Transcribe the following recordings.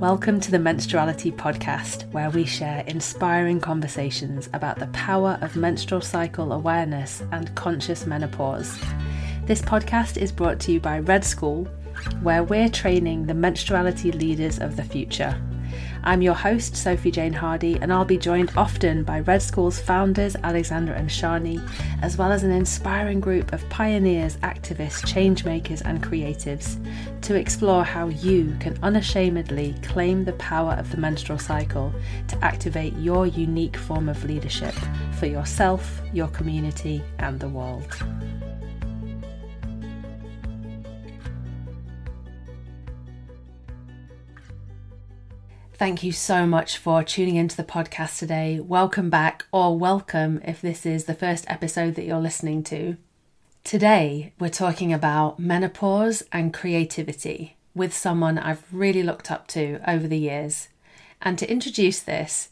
Welcome to the Menstruality Podcast, where we share inspiring conversations about the power of menstrual cycle awareness and conscious menopause. This podcast is brought to you by Red School, where we're training the menstruality leaders of the future. I'm your host, Sophie Jane Hardy, and I'll be joined often by Red School's founders, Alexandra and Sjanie, as well as an inspiring group of pioneers, activists, changemakers, and creatives to explore how you can unashamedly claim the power of the menstrual cycle to activate your unique form of leadership for yourself, your community, and the world. Thank you so much for tuning into the podcast today. Welcome back, or welcome if this is the first episode that you're listening to. Today, we're talking about menopause and creativity with someone I've really looked up to over the years. And to introduce this,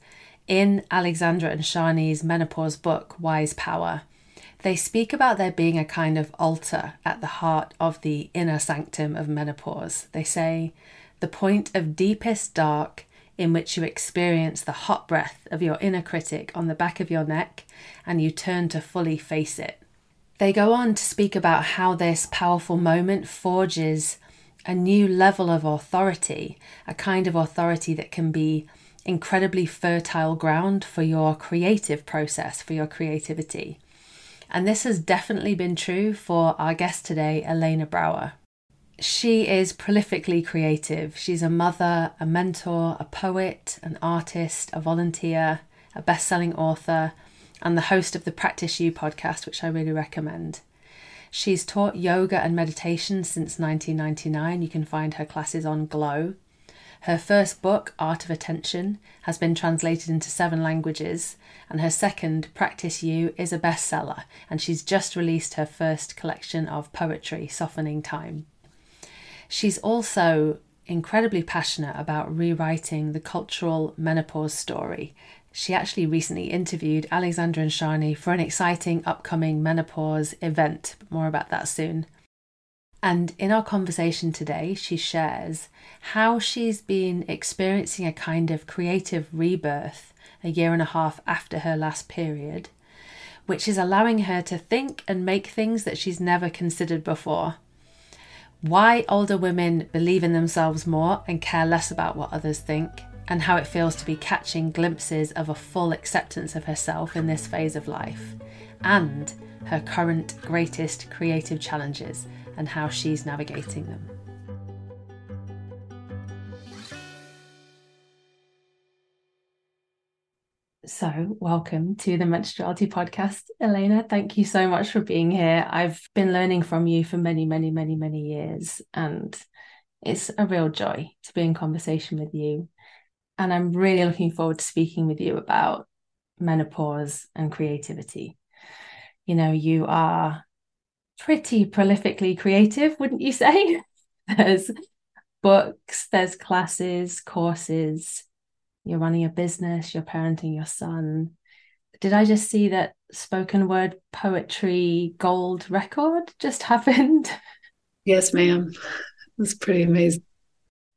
in Alexandra and Sjanie's menopause book, Wise Power, they speak about there being a kind of altar at the heart of the inner sanctum of menopause. They say, the point of deepest dark in which you experience the hot breath of your inner critic on the back of your neck and you turn to fully face it. They go on to speak about how this powerful moment forges a new level of authority, a kind of authority that can be incredibly fertile ground for your creative process, for your creativity. And this has definitely been true for our guest today, Elena Brower she is prolifically creative. She's a mother, a mentor, a poet, an artist, a volunteer, a best selling author, and the host of the Practice You podcast, which I really recommend. She's taught yoga and meditation since 1999. You can find her classes on Glo. Her first book, Art of Attention, has been translated into seven languages, and her second, Practice You, is a bestseller, and she's just released her first collection of poetry, Softening Time. She's also incredibly passionate about rewriting the cultural menopause story. She actually recently interviewed Alexandra and Sjanie for an exciting upcoming menopause event. More about that soon. And in our conversation today, she shares how she's been experiencing a kind of creative rebirth a year and a half after her last period, which is allowing her to think and make things that she's never considered before why older women believe in themselves more and care less about what others think, and how it feels to be catching glimpses of a full acceptance of herself in this phase of life, and her current greatest creative challenges and how she's navigating them. So, welcome to the Menstruality Podcast. Elena, thank you so much for being here. I've been learning from you for many, many, many, many years, and it's a real joy to be in conversation with you. And I'm really looking forward to speaking with you about menopause and creativity. You know, you are pretty prolifically creative, wouldn't you say? there's books, there's classes, courses, you're running a business, you're parenting your son. Did I just see that spoken word poetry gold record just happened? Yes, ma'am. That's pretty amazing.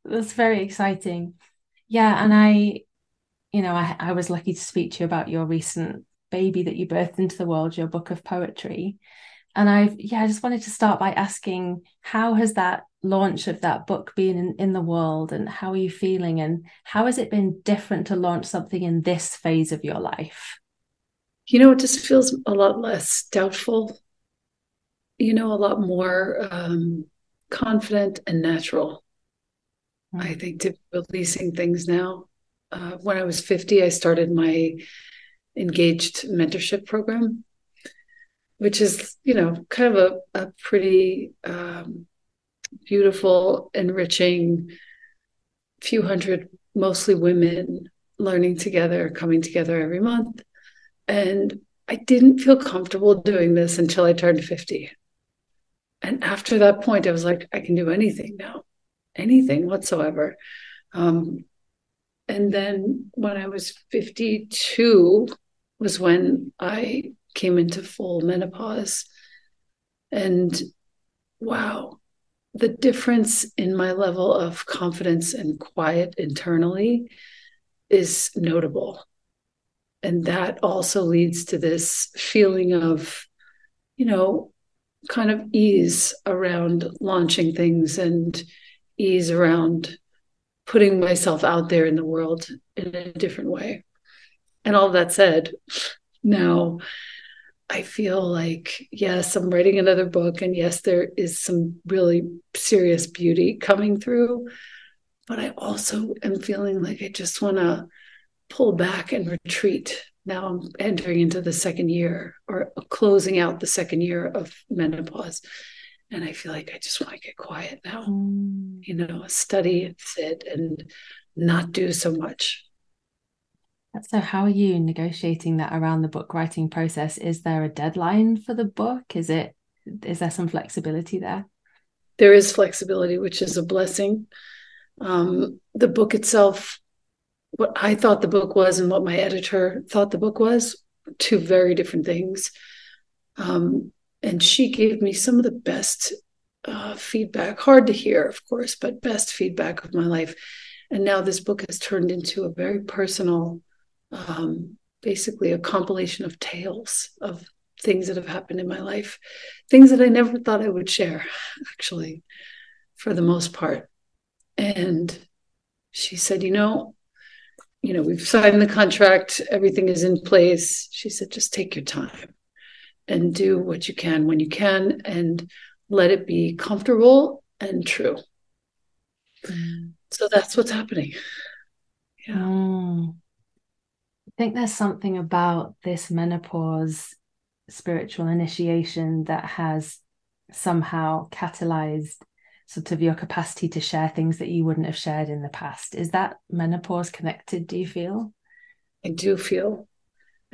That's very exciting. Yeah, and I, you know, I, I was lucky to speak to you about your recent baby that you birthed into the world, your book of poetry. And I've, yeah, I just wanted to start by asking how has that launch of that book been in, in the world and how are you feeling and how has it been different to launch something in this phase of your life? You know it just feels a lot less doubtful you know a lot more um, confident and natural mm-hmm. i think to releasing things now. Uh, when i was 50 i started my engaged mentorship program which is you know kind of a, a pretty um, beautiful, enriching, few hundred, mostly women learning together, coming together every month. And I didn't feel comfortable doing this until I turned 50. And after that point, I was like, I can do anything now, anything whatsoever. Um, and then when I was 52 was when I came into full menopause. And wow, the difference in my level of confidence and quiet internally is notable. And that also leads to this feeling of, you know, kind of ease around launching things and ease around putting myself out there in the world in a different way. And all that said, now I feel like, yes, I'm writing another book, and yes, there is some really serious beauty coming through. But I also am feeling like I just want to pull back and retreat. Now I'm entering into the second year or closing out the second year of menopause. And I feel like I just want to get quiet now, mm. you know, study and sit and not do so much. So, how are you negotiating that around the book writing process? Is there a deadline for the book? Is it is there some flexibility there? There is flexibility, which is a blessing. Um, the book itself, what I thought the book was and what my editor thought the book was, two very different things. Um, and she gave me some of the best uh, feedback, hard to hear, of course, but best feedback of my life. And now this book has turned into a very personal um, basically a compilation of tales of things that have happened in my life, things that I never thought I would share, actually, for the most part. And she said, you know, you know, we've signed the contract, everything is in place. She said, just take your time and do what you can when you can and let it be comfortable and true. Mm. So that's what's happening. Yeah. Mm think there's something about this menopause spiritual initiation that has somehow catalyzed sort of your capacity to share things that you wouldn't have shared in the past. Is that menopause connected, do you feel? I do feel.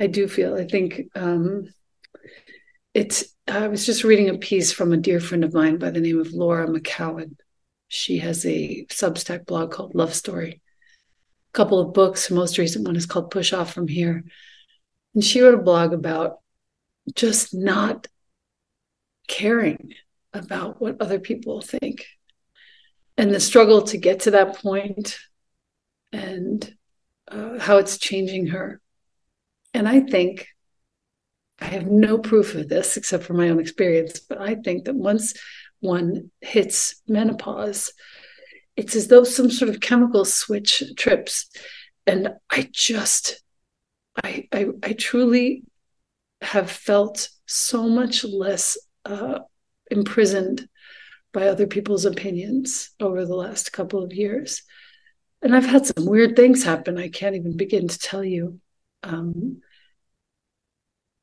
I do feel. I think um, it's, I was just reading a piece from a dear friend of mine by the name of Laura McKowen. She has a Substack blog called Love Story couple of books. The most recent one is called Push Off From Here. And she wrote a blog about just not caring about what other people think and the struggle to get to that point and uh, how it's changing her. And I think I have no proof of this except for my own experience, but I think that once one hits menopause, it's as though some sort of chemical switch trips. And i just i i, I truly have felt so much less uh, imprisoned by other people's opinions over the last couple of years. And i've had some weird things happen. I can't even begin to tell you. Um,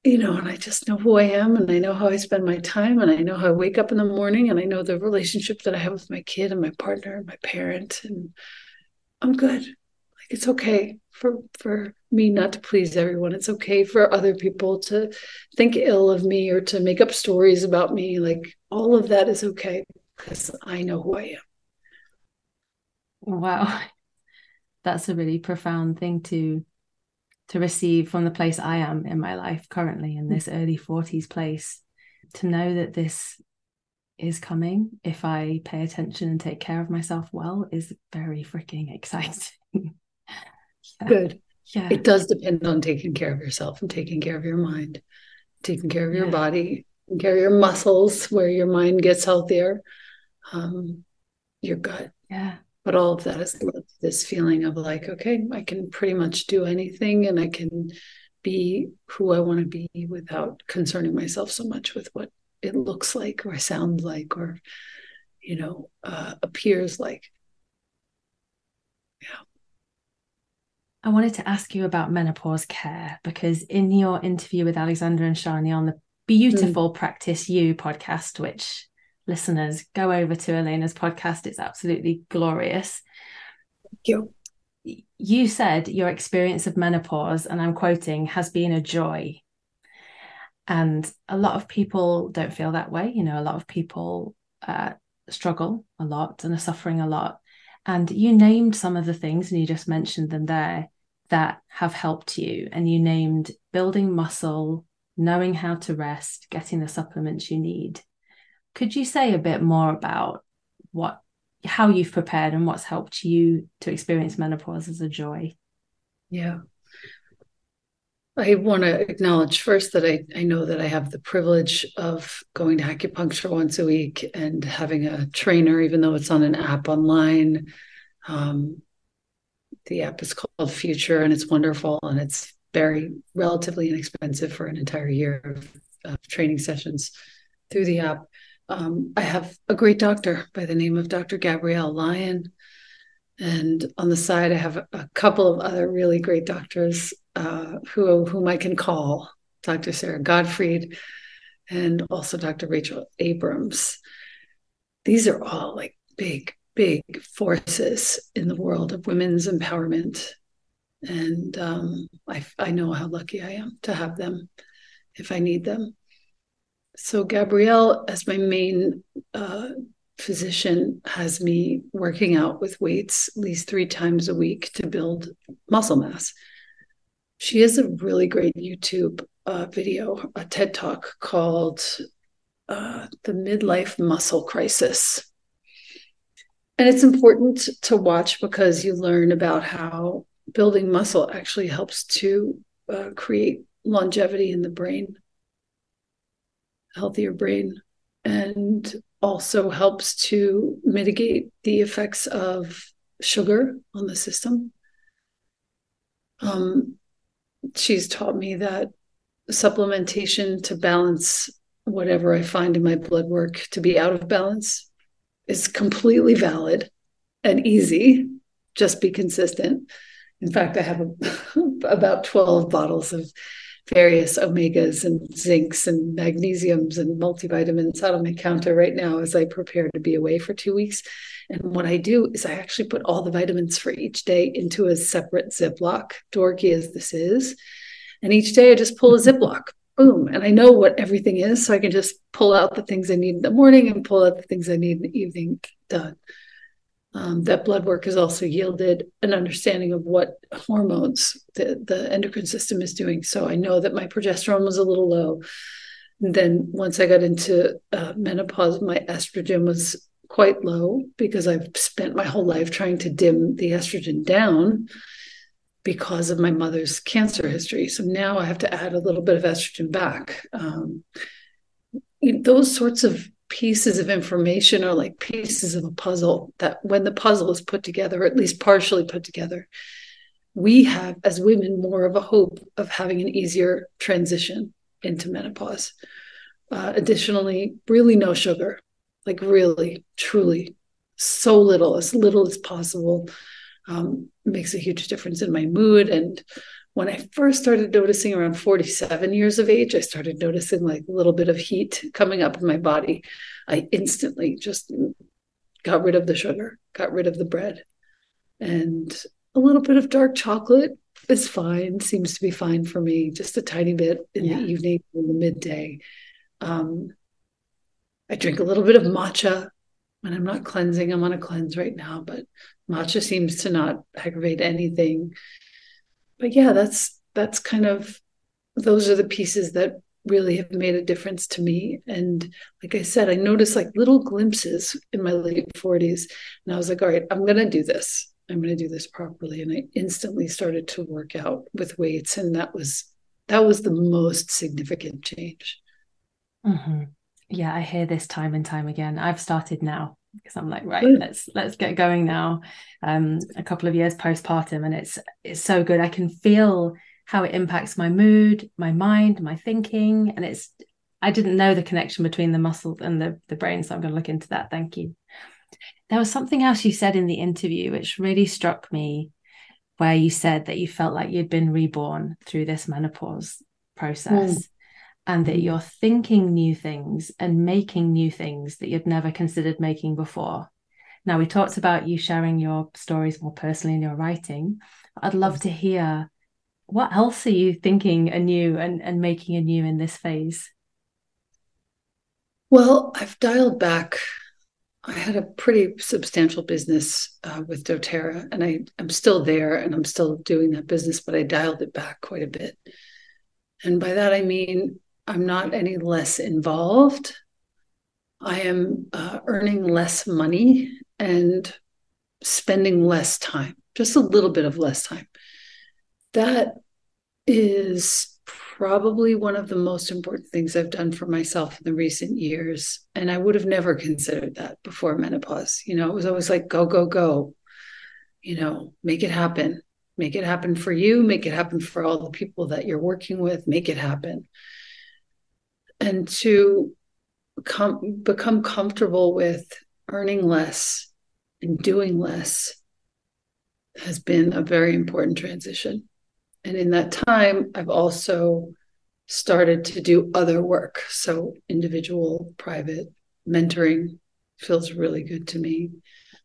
you know, and I just know who I am and I know how I spend my time and I know how I wake up in the morning and I know the relationship that I have with my kid and my partner and my parent and I'm good. Like it's okay for for me not to please everyone. It's okay for other people to think ill of me or to make up stories about me. Like all of that is okay because I know who I am. Wow. That's a really profound thing to to receive from the place I am in my life currently, in this early 40s place, to know that this is coming if I pay attention and take care of myself well is very freaking exciting. yeah. Good. Yeah. It does depend on taking care of yourself and taking care of your mind, taking care of your yeah. body, taking care of your muscles where your mind gets healthier, um, your gut. Yeah but all of that is this feeling of like okay i can pretty much do anything and i can be who i want to be without concerning myself so much with what it looks like or sounds like or you know uh, appears like yeah I wanted to ask you about menopause care because in your interview with Alexandra and Sjanie on the beautiful mm. Practice You podcast, which listeners, go over to Elena's podcast. It's absolutely glorious. You. You said your experience of menopause, and I'm quoting, has been a joy. And a lot of people don't feel that way. You know, a lot of people uh, struggle a lot and are suffering a lot. And you named some of the things, and you just mentioned them there that have helped you. And you named building muscle, knowing how to rest, getting the supplements you need. Could you say a bit more about what how you've prepared and what's helped you to experience menopause as a joy. Yeah. I want to acknowledge first that I, I know that I have the privilege of going to acupuncture once a week and having a trainer, even though it's on an app online. Um, the app is called Future and it's wonderful and it's very relatively inexpensive for an entire year of, of training sessions through the app. Um, I have a great doctor by the name of Dr. Gabrielle Lyon. And on the side, I have a couple of other really great doctors uh, who whom I can call Dr. Sara Gottfried and also Dr. Rachel Abrams. These are all like big, big forces in the world of women's empowerment. And um, I, I know how lucky I am to have them if I need them. So, Gabrielle, as my main uh, physician, has me working out with weights at least three times a week to build muscle mass. She has a really great YouTube uh, video, a TED talk called uh, The Midlife Muscle Crisis. And it's important to watch because you learn about how building muscle actually helps to uh, create longevity in the brain, healthier brain, and also helps to mitigate the effects of sugar on the system. Um, she's taught me that supplementation to balance whatever I find in my blood work to be out of balance is completely valid and easy. Just be consistent. In fact, I have a, about 12 bottles of various omegas and zincs and magnesiums and multivitamins out on my counter right now as I prepare to be away for two weeks. And what I do is I actually put all the vitamins for each day into a separate Ziploc, dorky as this is. And each day I just pull a Ziploc, boom, and I know what everything is. So I can just pull out the things I need in the morning and pull out the things I need in the evening done. Um, that blood work has also yielded an understanding of what hormones the, the endocrine system is doing. So I know that my progesterone was a little low. Then once I got into uh, menopause, my estrogen was quite low because I've spent my whole life trying to dim the estrogen down because of my mother's cancer history. So now I have to add a little bit of estrogen back. Um, those sorts of pieces of information are like pieces of a puzzle that when the puzzle is put together, or at least partially put together, we have as women more of a hope of having an easier transition into menopause. Uh, additionally, really no sugar, like really, truly, so little, as little as possible, um, makes a huge difference in my mood and when I first started noticing around 47 years of age, I started noticing like a little bit of heat coming up in my body. I instantly just got rid of the sugar, got rid of the bread. And a little bit of dark chocolate is fine, seems to be fine for me, just a tiny bit in yeah. the evening, in the midday. Um, I drink a little bit of matcha when I'm not cleansing. I'm on a cleanse right now, but matcha seems to not aggravate anything but yeah, that's that's kind of those are the pieces that really have made a difference to me. And like I said, I noticed like little glimpses in my late 40s. And I was like, all right, I'm gonna do this. I'm gonna do this properly. And I instantly started to work out with weights. And that was that was the most significant change. Mm-hmm. Yeah, I hear this time and time again. I've started now because I'm like, right, let's let's get going now. Um, a couple of years postpartum, and it's it's so good. I can feel how it impacts my mood, my mind, my thinking, and it's. I didn't know the connection between the muscle and the the brain, so I'm going to look into that. Thank you. There was something else you said in the interview which really struck me, where you said that you felt like you'd been reborn through this menopause process. Mm and that you're thinking new things and making new things that you'd never considered making before. Now, we talked about you sharing your stories more personally in your writing. I'd love to hear what else are you thinking anew and, and making anew in this phase? Well, I've dialed back. I had a pretty substantial business uh, with doTERRA, and I, I'm still there and I'm still doing that business, but I dialed it back quite a bit. And by that, I mean I'm not any less involved. I am uh, earning less money and spending less time, just a little bit of less time. That is probably one of the most important things I've done for myself in the recent years. And I would have never considered that before menopause. You know, it was always like, go, go, go, you know, make it happen. Make it happen for you, make it happen for all the people that you're working with, make it happen. And to com- become comfortable with earning less and doing less has been a very important transition. And in that time, I've also started to do other work. So, individual, private mentoring feels really good to me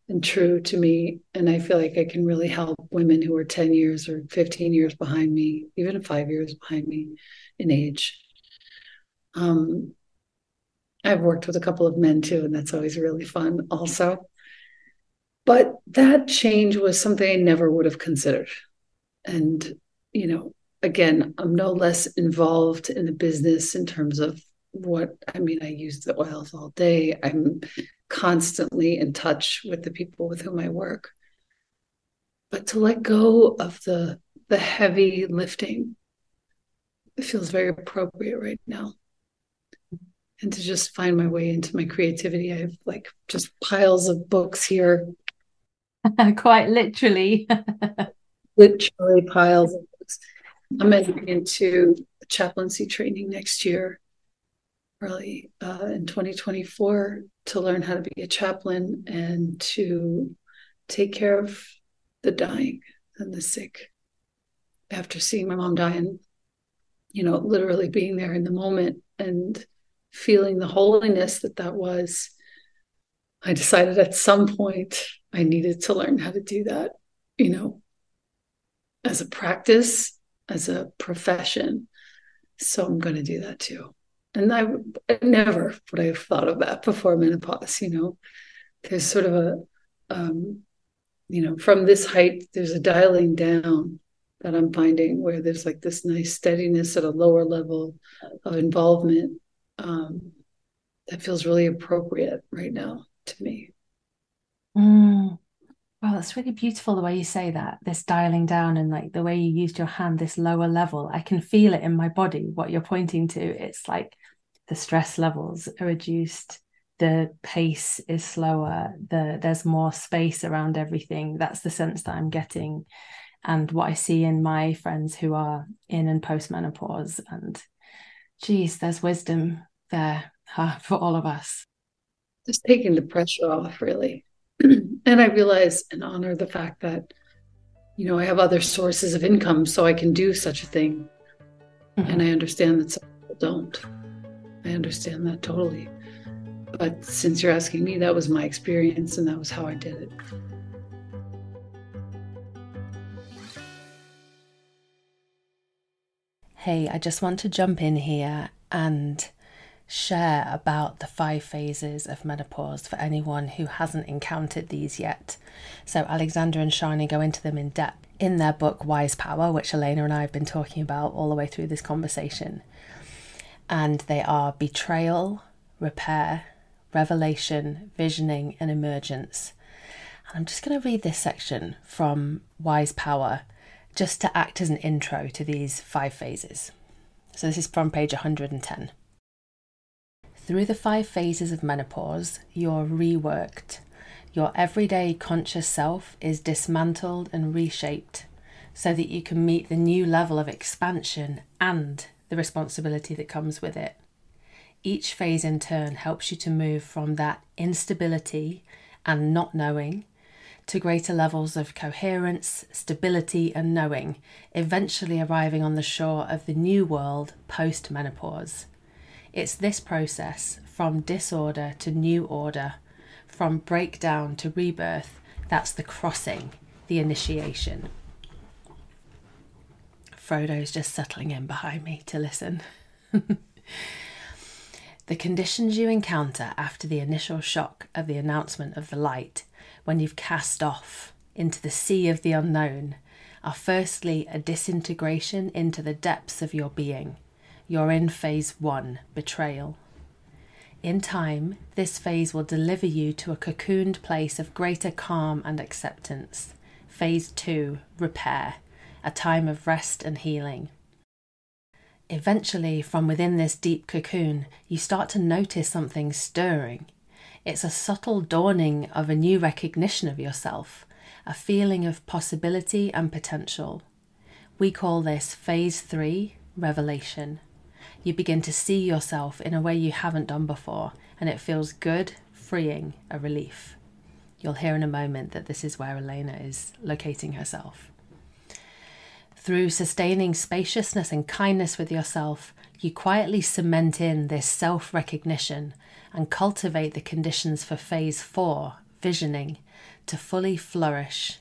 and true to me. And I feel like I can really help women who are 10 years or 15 years behind me, even five years behind me in age. Um, I've worked with a couple of men too, and that's always really fun, also. But that change was something I never would have considered. And you know, again, I'm no less involved in the business in terms of what I mean, I use the oils all day. I'm constantly in touch with the people with whom I work. But to let go of the the heavy lifting it feels very appropriate right now. And to just find my way into my creativity. I have like just piles of books here. Quite literally. literally piles of books. I'm entering into chaplaincy training next year, early uh, in 2024, to learn how to be a chaplain and to take care of the dying and the sick. After seeing my mom die and, you know, literally being there in the moment and feeling the holiness that that was, I decided at some point I needed to learn how to do that, you know, as a practice as a profession. So I'm going to do that too. And I, I never would I have thought of that before menopause. You know, there's sort of a, um, you know, from this height, there's a dialing down that I'm finding where there's like this nice steadiness at a lower level of involvement um, that feels really appropriate right now to me. Mm. Well, it's really beautiful the way you say that, this dialing down and like the way you used your hand, this lower level. I can feel it in my body, what you're pointing to. It's like the stress levels are reduced, the pace is slower, the there's more space around everything. That's the sense that I'm getting. And what I see in my friends who are in and post menopause. And geez, there's wisdom there uh, for all of us. Just taking the pressure off, really. and I realize and honor the fact that, you know, I have other sources of income so I can do such a thing. Mm-hmm. And I understand that some people don't. I understand that totally. But since you're asking me, that was my experience and that was how I did it. Hey, I just want to jump in here and share about the five phases of menopause for anyone who hasn't encountered these yet. So, Alexandra and Sjanie go into them in depth in their book Wise Power, which Elena and I have been talking about all the way through this conversation. And they are betrayal, repair, revelation, visioning, and emergence. And I'm just going to read this section from Wise Power just to act as an intro to these five phases. So, this is from page 110. Through the five phases of menopause, you're reworked. Your everyday conscious self is dismantled and reshaped so that you can meet the new level of expansion and the responsibility that comes with it. Each phase in turn helps you to move from that instability and not knowing to greater levels of coherence, stability, and knowing, eventually arriving on the shore of the new world post menopause. It's this process from disorder to new order, from breakdown to rebirth, that's the crossing, the initiation. Frodo's just settling in behind me to listen. the conditions you encounter after the initial shock of the announcement of the light, when you've cast off into the sea of the unknown, are firstly a disintegration into the depths of your being you're in phase one betrayal. In time, this phase will deliver you to a cocooned place of greater calm and acceptance. Phase 2 Repair, a time of rest and healing. Eventually, from within this deep cocoon, you start to notice something stirring. It's a subtle dawning of a new recognition of yourself, a feeling of possibility and potential. We call this Phase 3 Revelation. You begin to see yourself in a way you haven't done before, and it feels good, freeing, a relief. You'll hear in a moment that this is where Elena is locating herself. Through sustaining spaciousness and kindness with yourself, you quietly cement in this self recognition and cultivate the conditions for phase four, visioning, to fully flourish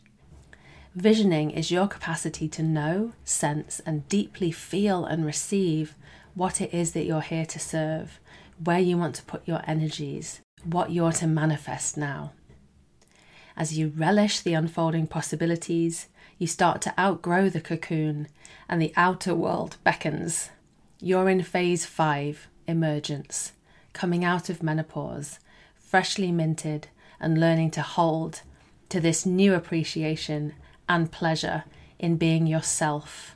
Visioning is your capacity to know, sense, and deeply feel and receive what it is that you're here to serve, where you want to put your energies, what you're to manifest now. As you relish the unfolding possibilities, you start to outgrow the cocoon and the outer world beckons. You're in phase five, emergence, coming out of menopause, freshly minted and learning to hold to this new appreciation and pleasure in being yourself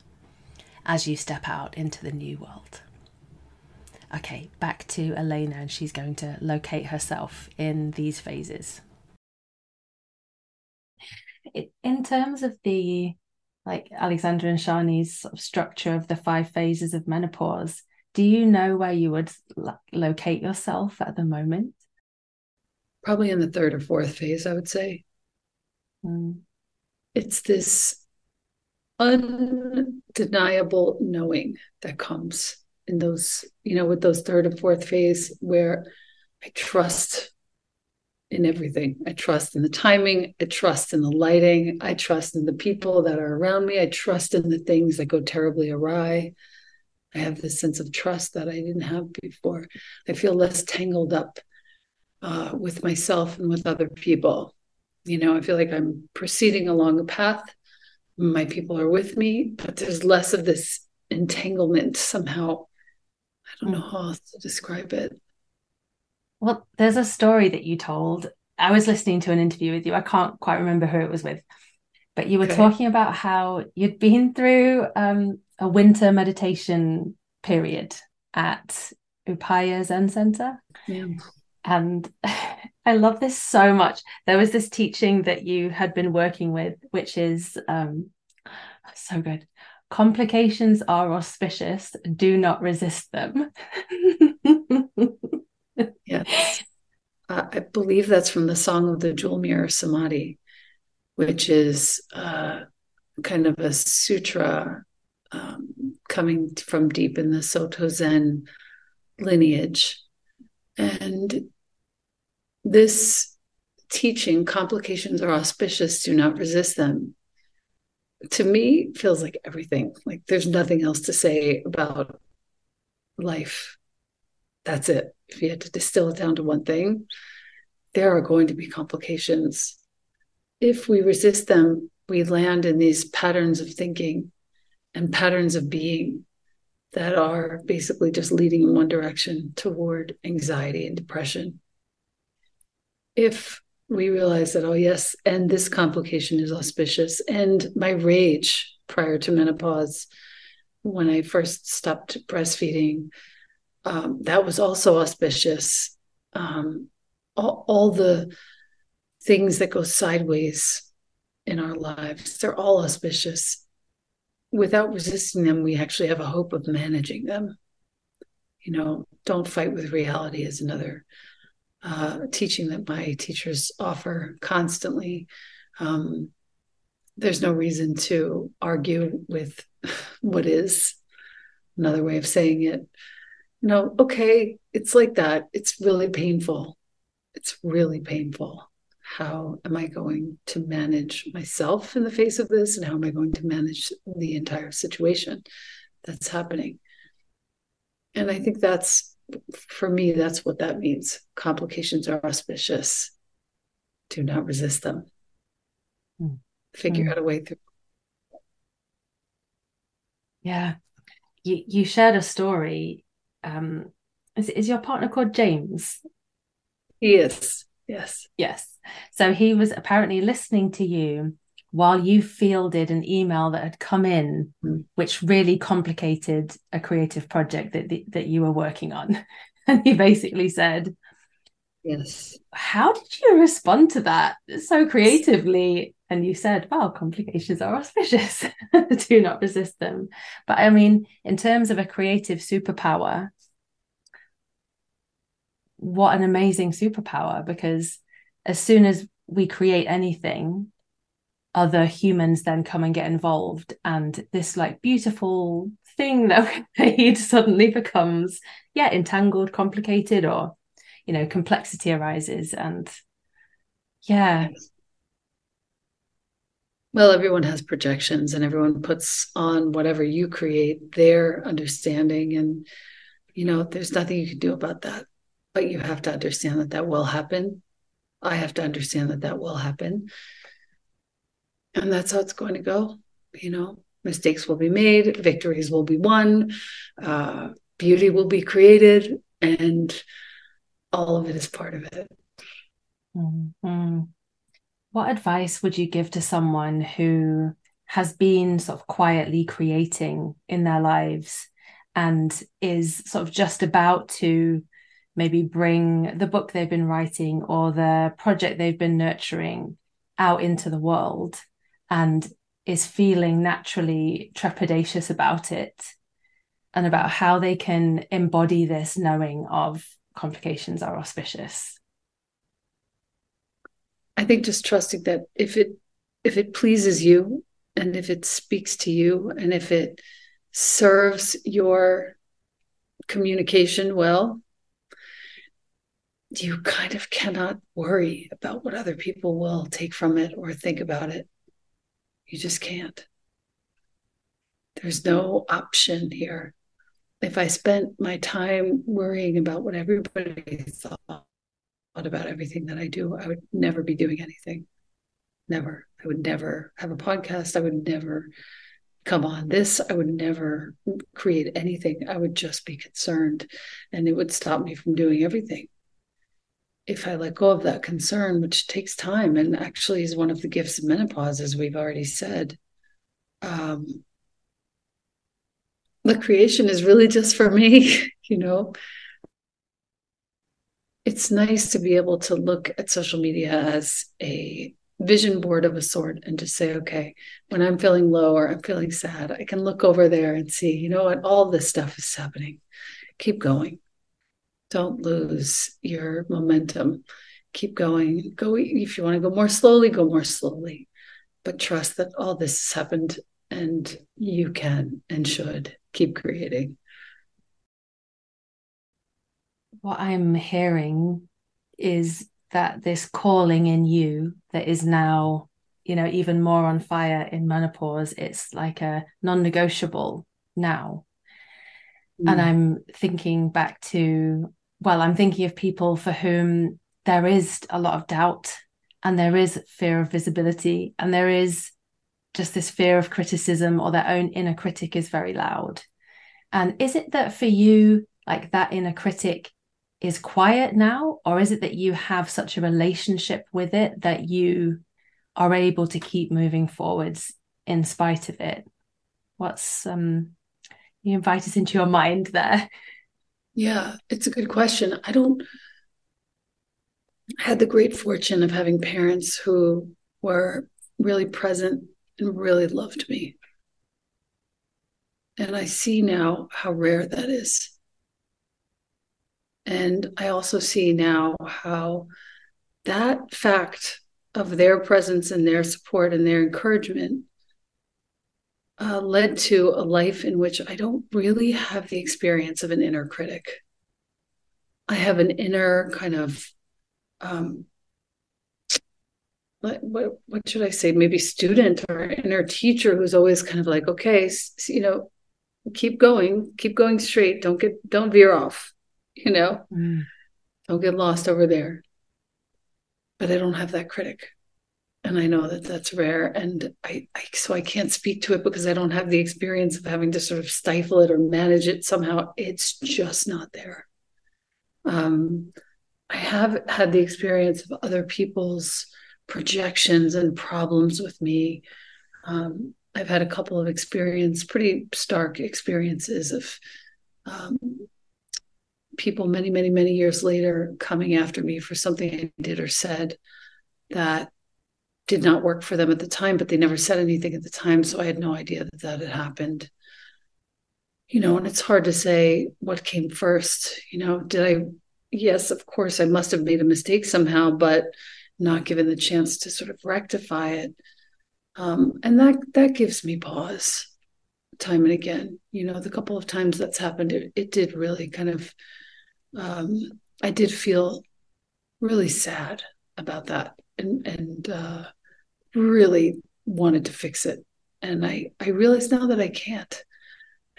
as you step out into the new world. Okay, back to Elena, and she's going to locate herself in these phases. In terms of the like Alexandra and Sjanie's sort of structure of the five phases of menopause, do you know where you would lo- locate yourself at the moment? Probably in the third or fourth phase, I would say. Mm it's this undeniable knowing that comes in those, you know, with those third and fourth phase where I trust in everything. I trust in the timing. I trust in the lighting. I trust in the people that are around me. I trust in the things that go terribly awry. I have this sense of trust that I didn't have before. I feel less tangled up uh, with myself and with other people. You know, I feel like I'm proceeding along a path. My people are with me, but there's less of this entanglement somehow. I don't know how else to describe it. Well, there's a story that you told. I was listening to an interview with you. I can't quite remember who it was with, but you were okay. talking about how you'd been through um, a winter meditation period at Upaya Zen Center. Yeah. And I love this so much. There was this teaching that you had been working with, which is um, so good. Complications are auspicious. Do not resist them. yes. Uh, I believe that's from the Song of the Jewel Mirror Samadhi, which is uh, kind of a sutra um, coming from deep in the Soto Zen lineage. And this teaching, complications are auspicious, do not resist them, to me feels like everything. Like there's nothing else to say about life. That's it. If you had to distill it down to one thing, there are going to be complications. If we resist them, we land in these patterns of thinking and patterns of being that are basically just leading in one direction toward anxiety and depression if we realize that, oh, yes, and this complication is auspicious, and my rage prior to menopause, when I first stopped breastfeeding, um, that was also auspicious. Um, all, all the things that go sideways in our lives, they're all auspicious. Without resisting them, we actually have a hope of managing them. You know, don't fight with reality is another uh, teaching that my teachers offer constantly. Um, there's no reason to argue with what is another way of saying it. you know, okay, it's like that. It's really painful. It's really painful. How am I going to manage myself in the face of this? And how am I going to manage the entire situation that's happening? And I think that's for me, that's what that means. Complications are auspicious. Do not resist them. Mm. Figure mm. out a way through. Yeah. You, you shared a story um, is, is your partner called James? Yes. Yes. Yes. So he was apparently listening to you while you fielded an email that had come in, mm. which really complicated a creative project that that you were working on. And he basically said, Yes. How did you respond to that so creatively? And you said, Well, complications are auspicious. Do not resist them. But I mean, in terms of a creative superpower, what an amazing superpower because as soon as we create anything, other humans then come and get involved and this like beautiful thing that we made suddenly becomes yeah entangled complicated or you know complexity arises and yeah. Well everyone has projections and everyone puts on whatever you create their understanding and you know there's nothing you can do about that. But you have to understand that that will happen. I have to understand that that will happen and that's how it's going to go. You know mistakes will be made victories will be won uh, beauty will be created and all of it is part of it. Mm-hmm. what advice would you give to someone who has been sort of quietly creating in their lives and is sort of just about to maybe bring the book they've been writing or the project they've been nurturing out into the world and is feeling naturally trepidatious about it and about how they can embody this knowing of complications are auspicious. I think just trusting that if it if it pleases you and if it speaks to you and if it serves your communication well you kind of cannot worry about what other people will take from it or think about it you just can't. There's no option here. If I spent my time worrying about what everybody thought about everything that I do, I would never be doing anything. Never. I would never have a podcast. I would never come on this. I would never create anything. I would just be concerned and it would stop me from doing everything if I let go of that concern, which takes time and actually is one of the gifts of menopause, as we've already said, um, the creation is really just for me, you know. It's nice to be able to look at social media as a vision board of a sort and just say, okay, when I'm feeling low or I'm feeling sad, I can look over there and see, you know what, all this stuff is happening. Keep going don't lose your momentum. Keep going. Go if you want to go more slowly, go more slowly. But trust that all this has happened and you can and should keep creating. What I'm hearing is that this calling in you that is now, you know, even more on fire in menopause, it's like a non negotiable now. Mm. And I'm thinking back to well, I'm thinking of people for whom there is a lot of doubt and there is fear of visibility and there is just this fear of criticism or their own inner critic is very loud. And is it that for you, like that inner critic is quiet now, or is it that you have such a relationship with it that you are able to keep moving forwards in spite of it? What's um you invite us into your mind there? Yeah, it's a good question. I don't had the great fortune of having parents who were really present and really loved me. And I see now how rare that is. And I also see now how that fact of their presence and their support and their encouragement uh, led to a life in which I don't really have the experience of an inner critic. I have an inner kind of, um, what, what, what should I say? Maybe student or inner teacher who's always kind of like, okay, you know, keep going, keep going straight. Don't get, don't veer off. You know, mm. don't get lost over there. But I don't have that critic and I know that that's rare, and I, I, so I can't speak to it because I don't have the experience of having to sort of stifle it or manage it somehow. It's just not there. Um, I have had the experience of other people's projections and problems with me. Um, I've had a couple of experience, pretty stark experiences of um, people many, many, many years later coming after me for something I did or said that did not work for them at the time, but they never said anything at the time. So I had no idea that that had happened. You know, and it's hard to say what came first. You know, did I, yes, of course, I must have made a mistake somehow, but not given the chance to sort of rectify it. Um, and that that gives me pause time and again. You know, the couple of times that's happened, it, it did really kind of um, I did feel really sad about that and and uh, really wanted to fix it. And I I realize now that I can't.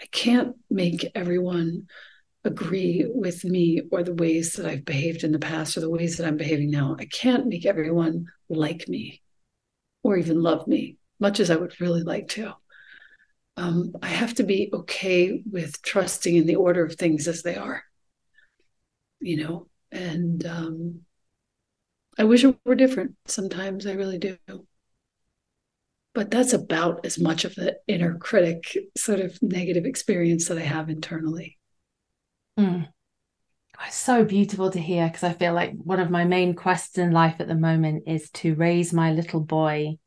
I can't make everyone agree with me or the ways that I've behaved in the past or the ways that I'm behaving now. I can't make everyone like me or even love me, much as I would really like to. Um, I have to be okay with trusting in the order of things as they are you know, and um, I wish it were different. Sometimes I really do. But that's about as much of the inner critic sort of negative experience that I have internally. Mm. It's so beautiful to hear because I feel like one of my main quests in life at the moment is to raise my little boy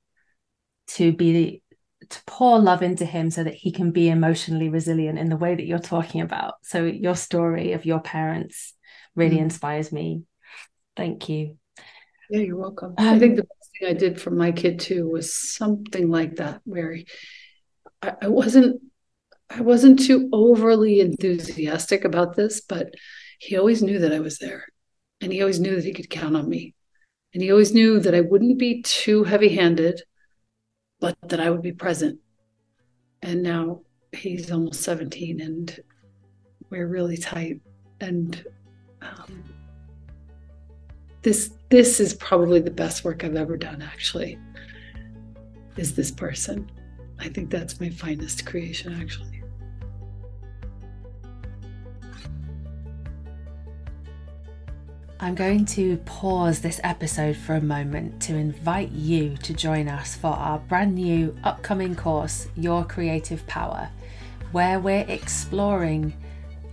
to be to pour love into him so that he can be emotionally resilient in the way that you're talking about. So your story of your parents really mm. inspires me. Thank you. Yeah, you're welcome. Um, I think the best thing I did for my kid too was something like that, where I, I wasn't I wasn't too overly enthusiastic about this, but he always knew that I was there. And he always knew that he could count on me. And he always knew that I wouldn't be too heavy handed, but that I would be present. And now he's almost 17 and we're really tight. And um, this this is probably the best work I've ever done. Actually, is this person. I think that's my finest creation. Actually. I'm going to pause this episode for a moment to invite you to join us for our brand new upcoming course, Your Creative Power, where we're exploring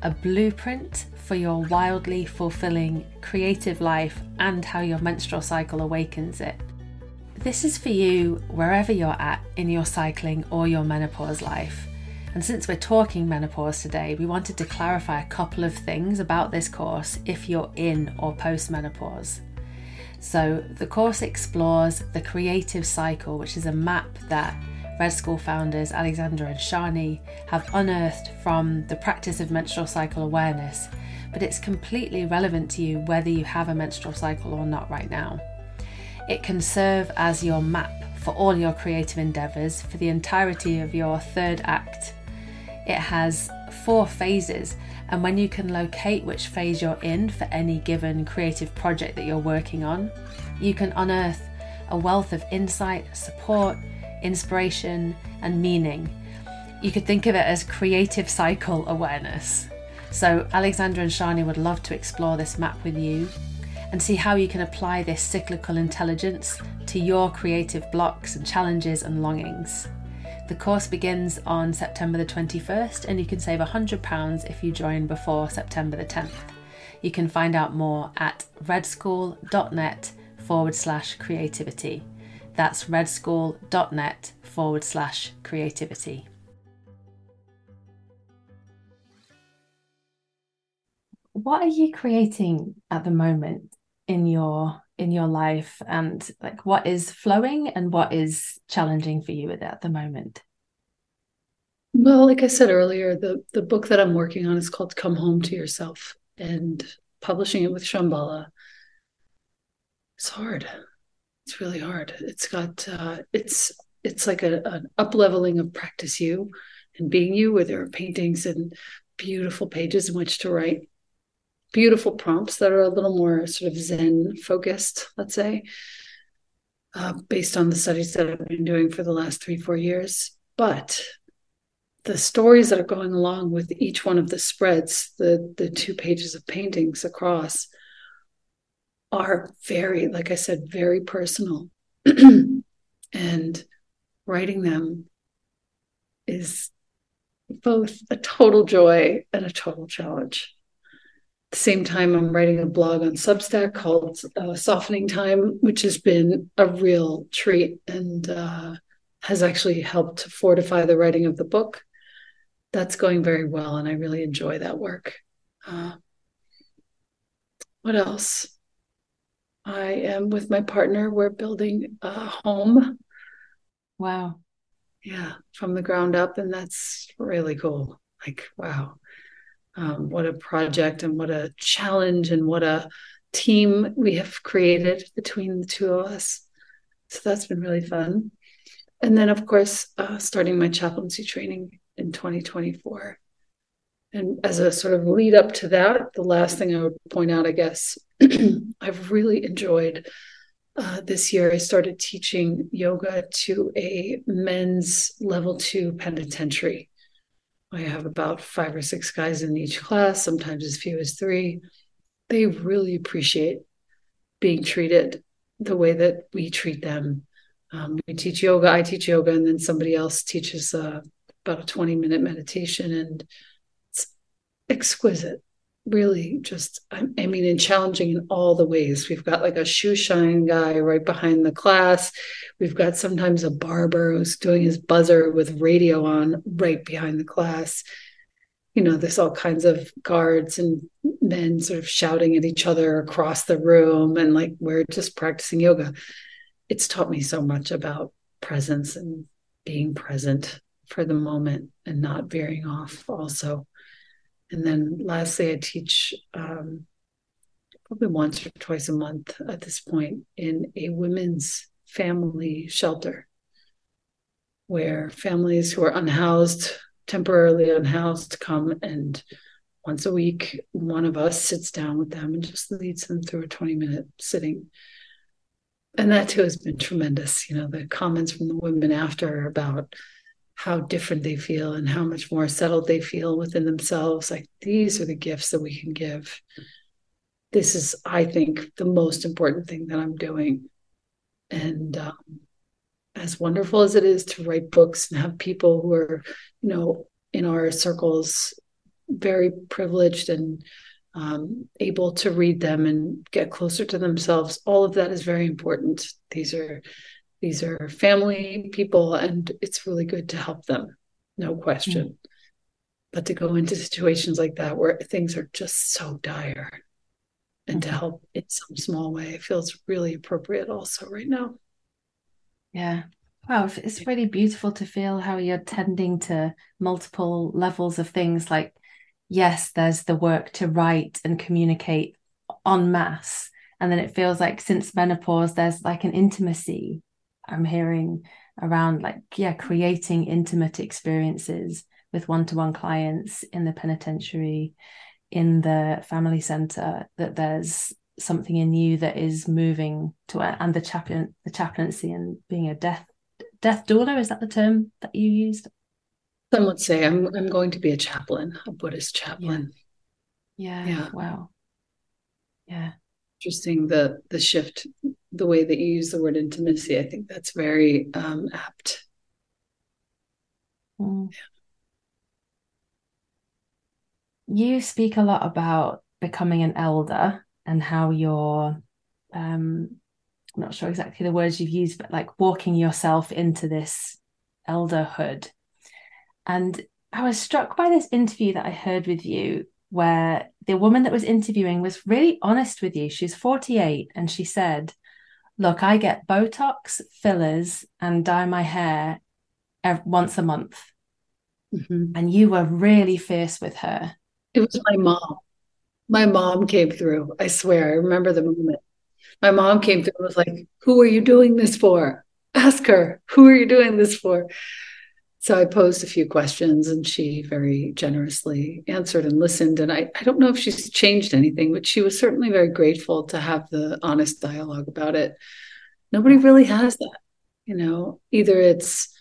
a blueprint for your wildly fulfilling creative life and how your menstrual cycle awakens it. This is for you wherever you're at in your cycling or your menopause life. And since we're talking menopause today, we wanted to clarify a couple of things about this course if you're in or post menopause. So, the course explores the creative cycle, which is a map that Red School founders Alexandra and Sjanie have unearthed from the practice of menstrual cycle awareness, but it's completely relevant to you whether you have a menstrual cycle or not right now. It can serve as your map for all your creative endeavours for the entirety of your third act. It has four phases, and when you can locate which phase you're in for any given creative project that you're working on, you can unearth a wealth of insight, support, inspiration, and meaning. You could think of it as creative cycle awareness. So, Alexandra and Sjanie would love to explore this map with you and see how you can apply this cyclical intelligence to your creative blocks and challenges and longings. The course begins on September the 21st, and you can save £100 if you join before September the 10th. You can find out more at redschool.net forward slash creativity. That's redschool.net forward slash creativity. What are you creating at the moment in your in your life and like what is flowing and what is challenging for you at the moment? Well, like I said earlier, the the book that I'm working on is called Come Home to Yourself and publishing it with Shambhala. It's hard it's really hard. It's got uh, it's it's like a, an up leveling of practice you and being you, where there are paintings and beautiful pages in which to write beautiful prompts that are a little more sort of Zen focused, let's say, uh, based on the studies that I've been doing for the last three four years. But the stories that are going along with each one of the spreads, the the two pages of paintings across, are very, like I said, very personal. and writing them is both a total joy and a total challenge. Same time, I'm writing a blog on Substack called uh, Softening Time, which has been a real treat and uh, has actually helped to fortify the writing of the book. That's going very well, and I really enjoy that work. Uh, what else? I am with my partner. We're building a home. Wow. Yeah, from the ground up. And that's really cool. Like, wow. Um, what a project and what a challenge and what a team we have created between the two of us. So that's been really fun. And then, of course, uh, starting my chaplaincy training in 2024. And as a sort of lead up to that, the last thing I would point out, I guess, I've really enjoyed uh, this year. I started teaching yoga to a men's level two penitentiary. I have about five or six guys in each class, sometimes as few as three. They really appreciate being treated the way that we treat them. Um, we teach yoga, I teach yoga, and then somebody else teaches uh, about a 20 minute meditation. And it's exquisite really just I, mean and challenging in all the ways. We've got like a shoe shine guy right behind the class. We've got sometimes a barber who's doing his buzzer with radio on right behind the class. You know there's all kinds of guards and men sort of shouting at each other across the room and like we're just practicing yoga. It's taught me so much about presence and being present for the moment and not veering off also and then lastly, I teach um, probably once or twice a month at this point in a women's family shelter where families who are unhoused, temporarily unhoused, come and once a week, one of us sits down with them and just leads them through a 20 minute sitting. And that too has been tremendous. You know, the comments from the women after about how different they feel and how much more settled they feel within themselves. Like these are the gifts that we can give. This is, I think, the most important thing that I'm doing. And um, as wonderful as it is to write books and have people who are, you know, in our circles very privileged and um, able to read them and get closer to themselves, all of that is very important. These are these are family people, and it's really good to help them, no question. Mm. But to go into situations like that where things are just so dire and mm-hmm. to help in some small way feels really appropriate also right now. Yeah. Wow, it's really beautiful to feel how you're tending to multiple levels of things. Like, yes, there's the work to write and communicate en masse. And then it feels like since menopause, there's like an intimacy I'm hearing around like yeah creating intimate experiences with one-to-one clients in the penitentiary in the family center that there's something in you that is moving to and the chaplain the chaplaincy and being a death death doula is that the term that you used some would say i'm i'm going to be a chaplain a buddhist chaplain yeah, yeah. yeah. wow yeah interesting the the shift the way that you use the word intimacy. I think that's very um, apt. Mm. You speak a lot about becoming an elder and how you're, um, I'm not sure exactly the words you've used, but like walking yourself into this elderhood. And I was struck by this interview that I heard with you where the woman that was interviewing was really honest with you. She's 48 and she said, look, I get Botox, fillers, and dye my hair once a month. Mm-hmm. And you were really fierce with her. It was my mom. My mom came through. I swear. I remember the moment. My mom came through and was like, Who are you doing this for? Ask her, Who are you doing this for? So I posed a few questions and she very generously answered and listened. And I, I don't know if she's changed anything, but she was certainly very grateful to have the honest dialogue about it. Nobody really has that. You know, either it's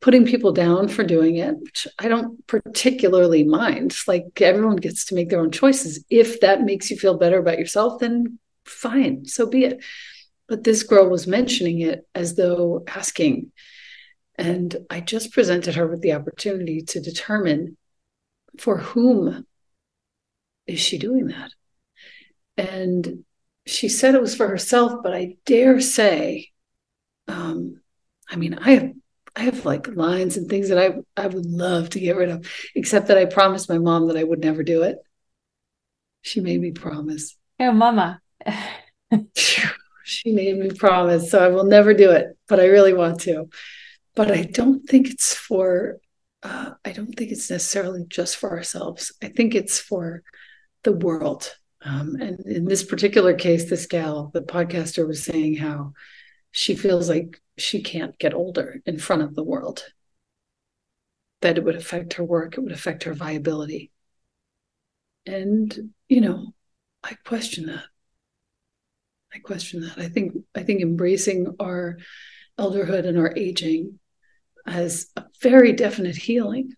putting people down for doing it, which I don't particularly mind. Like everyone gets to make their own choices. If that makes you feel better about yourself, then fine, so be it. But this girl was mentioning it as though asking. And I just presented her with the opportunity to determine for whom is she doing that? And she said it was for herself, but I dare say, um, I mean, I have I have like lines and things that I I would love to get rid of, except that I promised my mom that I would never do it. She made me promise. Oh, mama. she made me promise, so I will never do it, but I really want to. But I don't think it's for uh, I don't think it's necessarily just for ourselves. I think it's for the world. Um, and in this particular case, this gal, the podcaster was saying how she feels like she can't get older in front of the world, that it would affect her work, it would affect her viability. And, you know, I question that. I question that. I think I think embracing our elderhood and our aging as a very definite healing,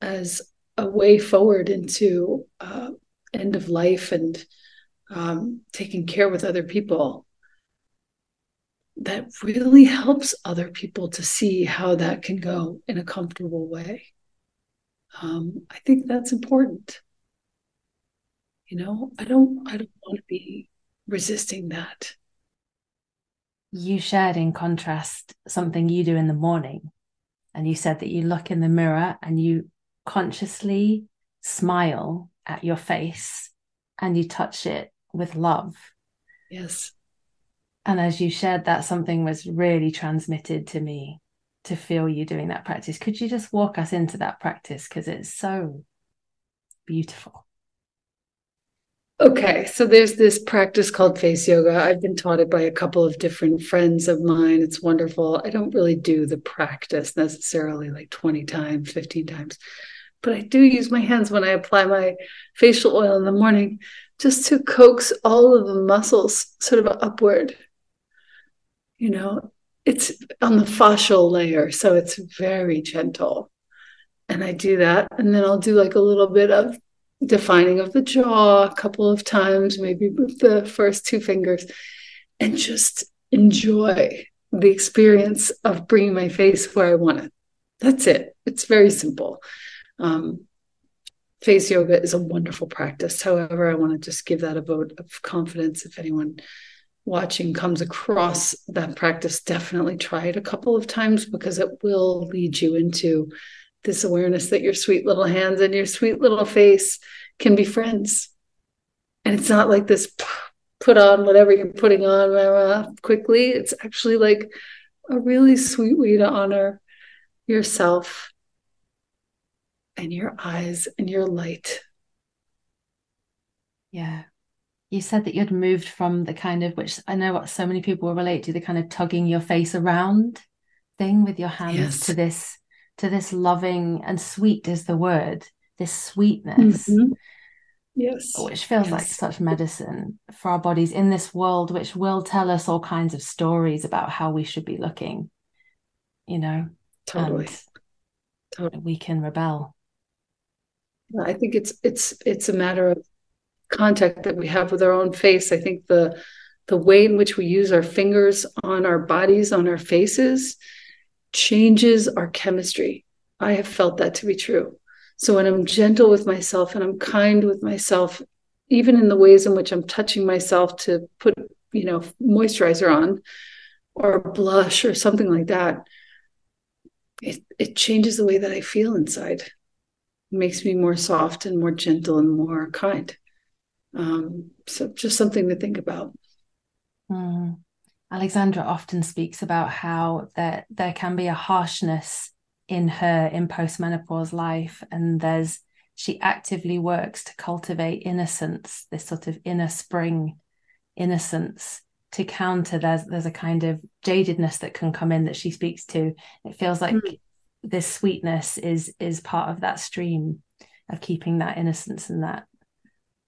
as a way forward into uh, end of life and um, taking care with other people that really helps other people to see how that can go in a comfortable way. Um, I think that's important. You know, I don't I don't want to be resisting that. You shared in contrast something you do in the morning. And you said that you look in the mirror and you consciously smile at your face and you touch it with love. Yes. And as you shared that, something was really transmitted to me to feel you doing that practice. Could you just walk us into that practice? Because it's so beautiful. Okay, so there's this practice called face yoga. I've been taught it by a couple of different friends of mine. It's wonderful. I don't really do the practice necessarily like 20 times, 15 times, but I do use my hands when I apply my facial oil in the morning just to coax all of the muscles sort of upward. You know, it's on the fascial layer, so it's very gentle. And I do that. And then I'll do like a little bit of defining of the jaw a couple of times, maybe with the first two fingers, and just enjoy the experience of bringing my face where I want it. That's it. It's very simple. Um, face yoga is a wonderful practice. However, I want to just give that a vote of confidence. If anyone watching comes across that practice, definitely try it a couple of times because it will lead you into this awareness that your sweet little hands and your sweet little face can be friends. And it's not like this put on whatever you're putting on quickly. It's actually like a really sweet way to honor yourself and your eyes and your light. Yeah. You said that you'd moved from the kind of, which I know what so many people will relate to, the kind of tugging your face around thing with your hands yes. to this to this loving and sweet is the word, this sweetness. Mm-hmm. Yes. Which feels yes. like such medicine for our bodies in this world, which will tell us all kinds of stories about how we should be looking, you know. Totally. totally. We can rebel. I think it's it's it's a matter of contact that we have with our own face. I think the the way in which we use our fingers on our bodies, on our faces, changes our chemistry. I have felt that to be true. So when I'm gentle with myself and I'm kind with myself, even in the ways in which I'm touching myself to put, you know, moisturizer on or blush or something like that, it, it changes the way that I feel inside. It makes me more soft and more gentle and more kind. Um, so just something to think about. Mm. Alexandra often speaks about how there there can be a harshness in her in postmenopause life, and there's she actively works to cultivate innocence, this sort of inner spring innocence to counter there's there's a kind of jadedness that can come in that she speaks to. It feels like mm. this sweetness is is part of that stream of keeping that innocence and that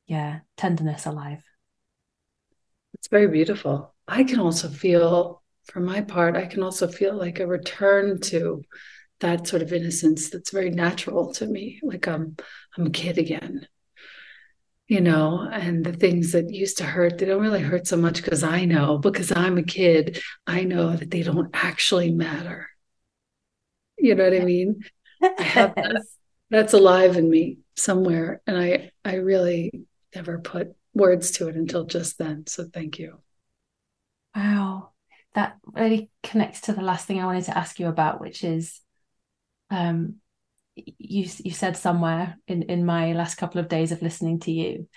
yeah tenderness alive. It's very beautiful. I can also feel for my part, I can also feel like a return to that sort of innocence that's very natural to me. Like I'm I'm a kid again. You know, and the things that used to hurt, they don't really hurt so much because I know, because I'm a kid, I know that they don't actually matter. You know what I mean? I have that, that's alive in me somewhere. And I I really never put words to it until just then. So thank you. Wow. That really connects to the last thing I wanted to ask you about, which is um you you said somewhere in in my last couple of days of listening to you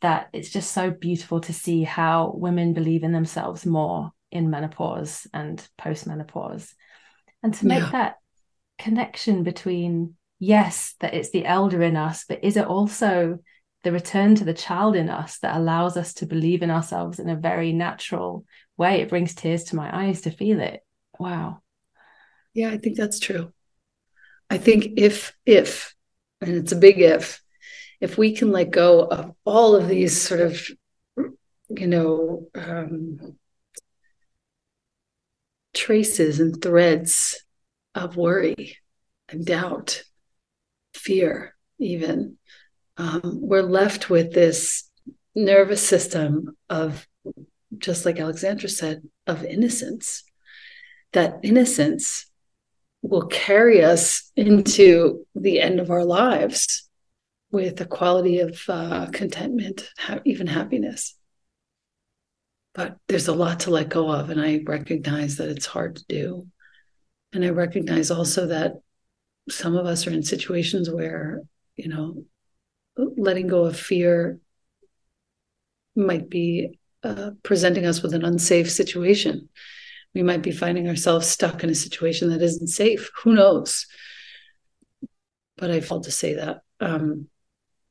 that it's just so beautiful to see how women believe in themselves more in menopause and postmenopause and to make yeah. that connection between yes that it's the elder in us but is it also the return to the child in us that allows us to believe in ourselves in a very natural way. It brings tears to my eyes to feel it. Wow. Yeah i think that's true. I think if if and it's a big if if we can let go of all of these sort of you know um, traces and threads of worry and doubt fear even um, we're left with this nervous system of just like alexandra said of innocence that innocence will carry us into the end of our lives with a quality of uh, contentment, ha- even happiness. But there's a lot to let go of, and I recognize that it's hard to do. And I recognize also that some of us are in situations where, you know, letting go of fear might be uh, presenting us with an unsafe situation we might be finding ourselves stuck in a situation that isn't safe. Who knows? But I felt to say that. Um,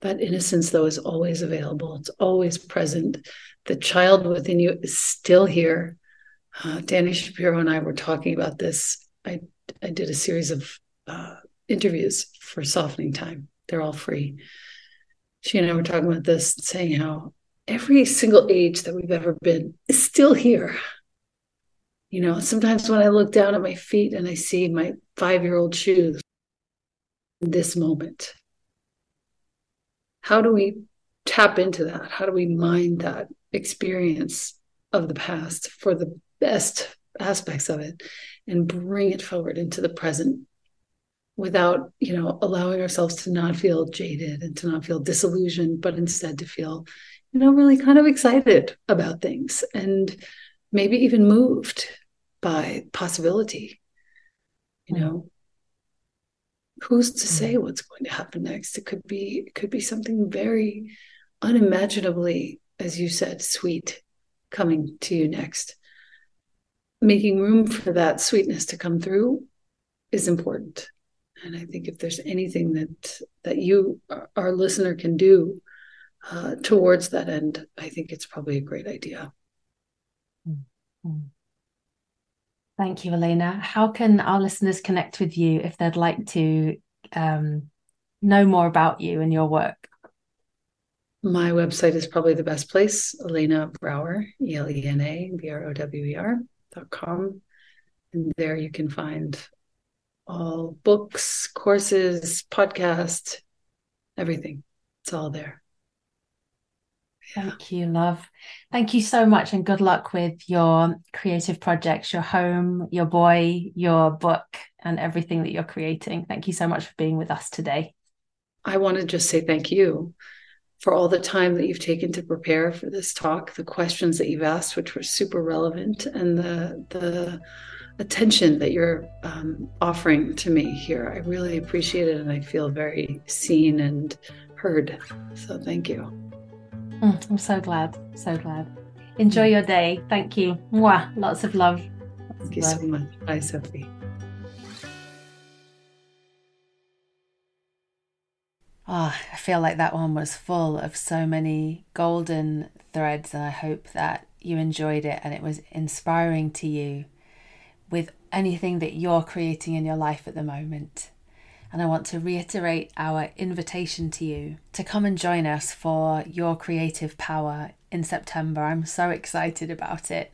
that innocence, though, is always available. It's always present. The child within you is still here. Uh, Dani Shapiro and I were talking about this. I I did a series of uh, interviews for Softening Time. They're all free. She and I were talking about this, saying how every single age that we've ever been is still here. You know, sometimes when I look down at my feet and I see my five year old shoes, this moment, how do we tap into that? How do we mind that experience of the past for the best aspects of it and bring it forward into the present without, you know, allowing ourselves to not feel jaded and to not feel disillusioned, but instead to feel, you know, really kind of excited about things and maybe even moved by possibility. You know, who's to say mm. what's going to happen next? It could be it could be something very unimaginably, as you said, sweet coming to you next. Making room for that sweetness to come through is important. And I think if there's anything that that you, our listener, can do uh, towards that end, I think it's probably a great idea. Mm-hmm. Thank you, Elena. How can our listeners connect with you if they'd like to um, know more about you and your work? My website is probably the best place, Elena Brower, E L E N A B R O W E R dot com. And there you can find all books, courses, podcast, everything. It's all there. Thank you, love. Thank you so much, and good luck with your creative projects, your home, your boy, your book, and everything that you're creating. Thank you so much for being with us today. I want to just say thank you for all the time that you've taken to prepare for this talk, the questions that you've asked, which were super relevant, and the the attention that you're um, offering to me here. I really appreciate it, and I feel very seen and heard. So thank you. Mm, I'm so glad. So glad. Enjoy your day. Thank you. Mwah. Lots of love. Lots Thank you love. so much. Bye, Sophie. Ah, oh, I feel like that one was full of so many golden threads, and I hope that you enjoyed it and it was inspiring to you with anything that you're creating in your life at the moment. And I want to reiterate our invitation to you to come and join us for your creative power in September. I'm so excited about it.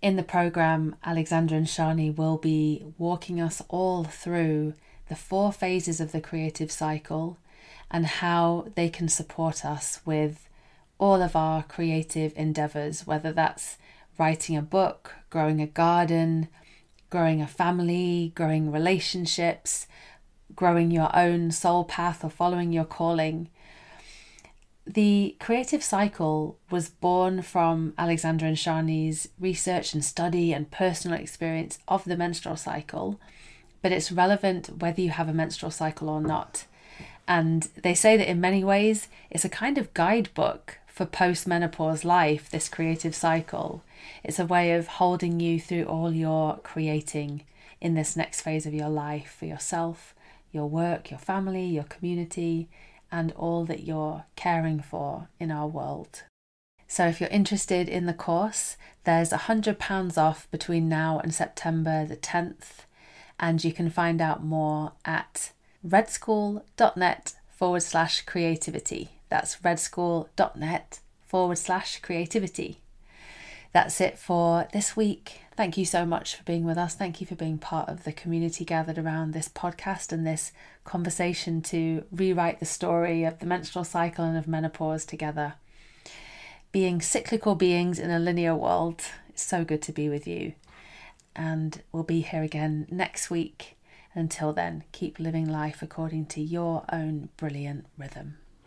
In the program, Alexandra and Sjanie will be walking us all through the four phases of the creative cycle and how they can support us with all of our creative endeavors, whether that's writing a book, growing a garden, growing a family, growing relationships, growing your own soul path, or following your calling. The creative cycle was born from Alexandra and Sjanie's research and study and personal experience of the menstrual cycle, but it's relevant whether you have a menstrual cycle or not. And they say that in many ways, it's a kind of guidebook for post-menopause life, this creative cycle. It's a way of holding you through all your creating in this next phase of your life for yourself, your work, your family, your community, and all that you're caring for in our world. So, if you're interested in the course, there's £100 off between now and September the 10th, and you can find out more at redschool.net forward slash creativity. That's redschool.net forward slash creativity. That's it for this week. Thank you so much for being with us. Thank you for being part of the community gathered around this podcast and this conversation to rewrite the story of the menstrual cycle and of menopause together. Being cyclical beings in a linear world, it's so good to be with you. And we'll be here again next week. Until then, keep living life according to your own brilliant rhythm.